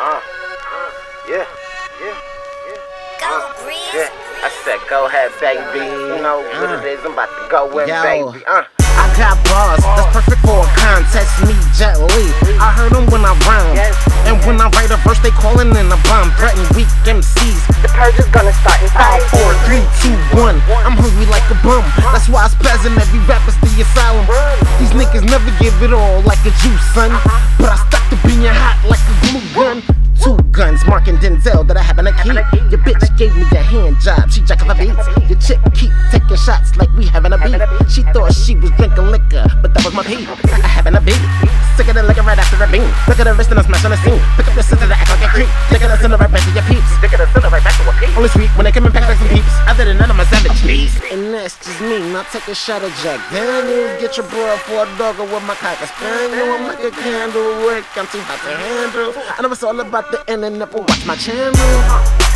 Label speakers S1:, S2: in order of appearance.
S1: Uh, yeah, yeah, yeah. Uh, yeah. I said, go ahead, baby. You know what it is. I'm about to go in,
S2: Yo.
S1: baby. Uh.
S2: I got bars, that's perfect for a contest. Me, Jet Li. I heard them when I rhyme. And when I write a verse, they callin' in a bomb. Threaten weak MCs.
S3: The purge is gonna start in five,
S2: Four, three, two, one. I'm hungry like a bum. That's why I spazzing every rapper's the asylum. These niggas never give it all like a juice, son. But I stuck to being hot Two guns Mark and Denzel that I happen to keep. Your bitch gave me a hand job. She jacking the beats. Your chick keep taking shots like we having a beat. She thought she was drinking liquor, but that was my pee. I having a beat. Sicker than liquor right after a beam. Look at the wrist and I'm smashing the scene. Pick up sister to act like a creep. Look at the center right back to your sweet when they come and packed like some peeps. Other than that, I'm a savage. And that's just me. not take a shot of Jack Daniels. Get your bro for a dogger with my cocker spaniel. I'm like a candle wick. I'm too hot to handle. I know it's all about the internet, but watch my channel.